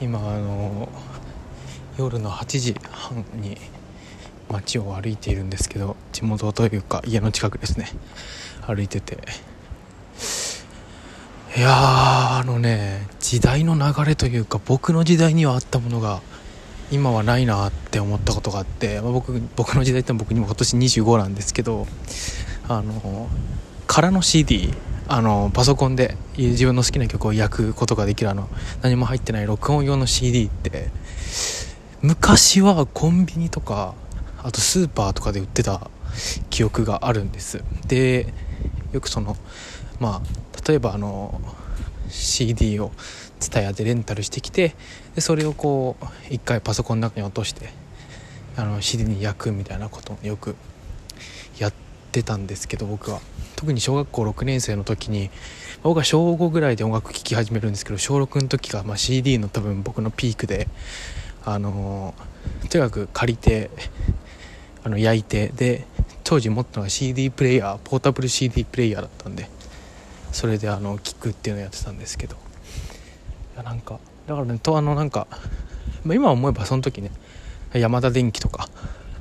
今あの夜の8時半に街を歩いているんですけど地元というか家の近くですね。歩いてて。いやあのね時代の流れというか僕の時代にはあったものが今はないなって思ったことがあって、まあ、僕僕の時代って僕にも今年25なんですけどあの空の CD あのパソコンで自分の好きな曲を焼くことができるあの何も入ってない録音用の CD って昔はコンビニとかあとスーパーとかで売ってた記憶があるんです。でよくそのまあ例えばあの CD を TSUTAYA でレンタルしてきてでそれをこう一回パソコンの中に落としてあの CD に焼くみたいなことをよくやってたんですけど僕は。特に小学校6年生の時に僕は小5ぐらいで音楽聴き始めるんですけど小6の時が、まあ、CD の多分僕のピークであのとにかく借りてあの焼いてで当時持ったのが CD プレイヤーポータブル CD プレイヤーだったんでそれであの聞くっていうのをやってたんですけど。いやなんかだからねとあのなんか、まあ、今思えばその時ね山田電機とか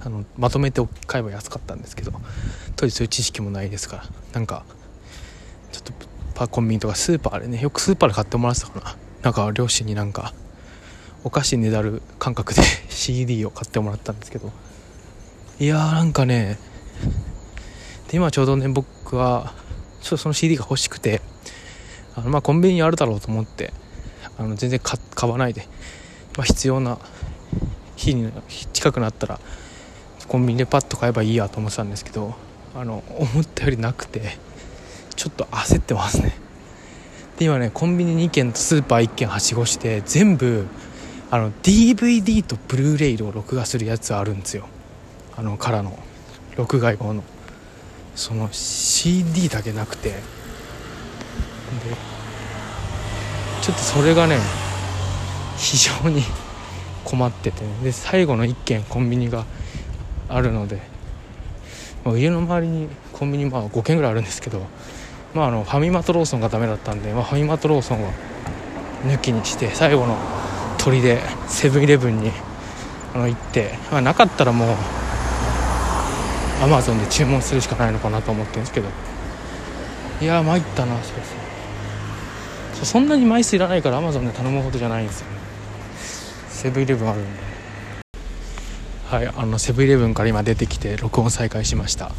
あのまとめて買えば安かったんですけど当時そういう知識もないですからなんかちょっとパコンビニとかスーパーでねよくスーパーで買ってもらってたかな。なんか両親になんかお菓子ねだる感覚で CD を買ってもらったんですけど。いやーなんかねで今ちょうどね僕はちょっとその CD が欲しくてあのまあコンビニにあるだろうと思ってあの全然買わないで、まあ、必要な日に近くなったらコンビニでパッと買えばいいやと思ってたんですけどあの思ったよりなくてちょっと焦ってますね。で今ねコンビニ2軒とスーパー1軒はしごして全部あの DVD とブルーレイを録画するやつあるんですよ。あのからの録画用の。その CD だけなくて。でちょっとそれがね非常に困ってて、で最後の1軒コンビニがあるので、ま、家の周りにコンビニまあ5軒ぐらいあるんですけど、まあ、あのファミマとローソンがダメだったんで、まあ、ファミマとローソンは抜きにして最後の鳥でセブンイレブンにあの行って、まあ、なかったらもうアマゾンで注文するしかないのかなと思ってるんですけど。いや参ったなそうそうそんなに枚数いらないからアマゾンで頼むほどじゃないんですよね。セブンイレブンあるんで。はいあのセブンイレブンから今出てきて録音再開しました。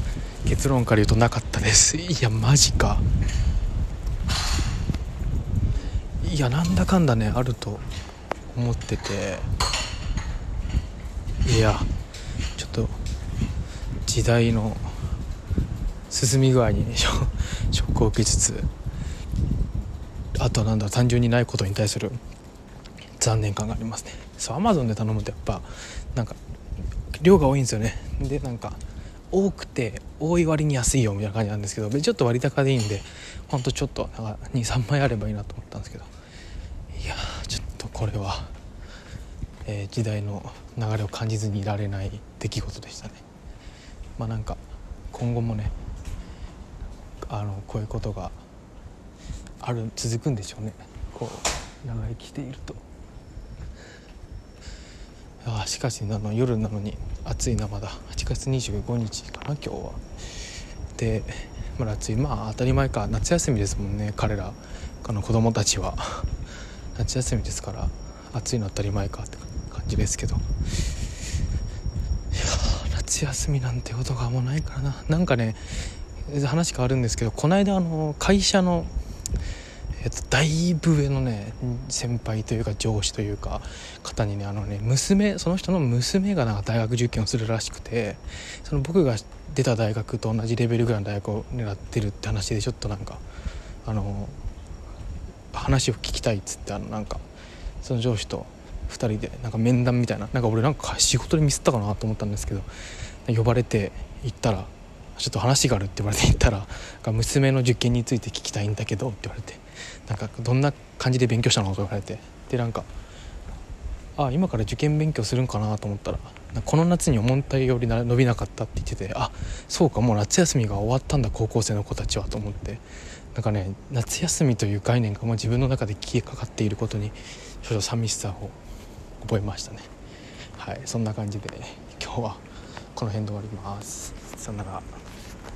結論から言うとなかったです。いやマジか。いやなんだかんだねあると思ってて。いやちょっと時代の進み具合に、ね、ショックを受けつつ。あとはなんだ単純にないことに対する残念感がありますね。そうアマゾンで頼むとやっぱなんか量が多いんですよね。でなんか多くて多い割に安いよみたいな感じなんですけどちょっと割高でいいんでほんとちょっと23枚あればいいなと思ったんですけど。いやちょっとこれは、えー、時代の流れを感じずにいられない出来事でしたね。まあなんか今後もねあのこういうことがある続くんでしょうね。こう長生きしていると。あしかしあの夜なのに暑いなまだ。8月25日かな今日は。で、まだ暑い。まあ当たり前か。夏休みですもんね彼ら。あの子供たちは。夏休みですから暑いの当たり前かって感じですけど。いや夏休みなんてことがもうないからな。なんかね話変わるんですけどこの間あの会社のえっと、だいぶ上のね先輩というか上司というか方にねあのね娘その人の娘がなんか大学受験をするらしくてその僕が出た大学と同じレベルぐらいの大学を狙ってるって話でちょっとなんかあの話を聞きたいっつってあのなんかその上司と2人でなんか面談みたいななんか俺なんか仕事でミスったかなと思ったんですけど呼ばれて行ったらちょっと話があるって言われて行ったら娘の受験について聞きたいんだけどって言われてなんかどんな感じで勉強したのと言われてでなんかあ今から受験勉強するんかなと思ったらこの夏に思ったより伸びなかったって言っててあそうかもう夏休みが終わったんだ高校生の子たちはと思ってなんかね夏休みという概念がもう自分の中で消えかかっていることに少々寂しさを覚えましたね。はいそんな感じで今日はこの辺で終わります。さよなら。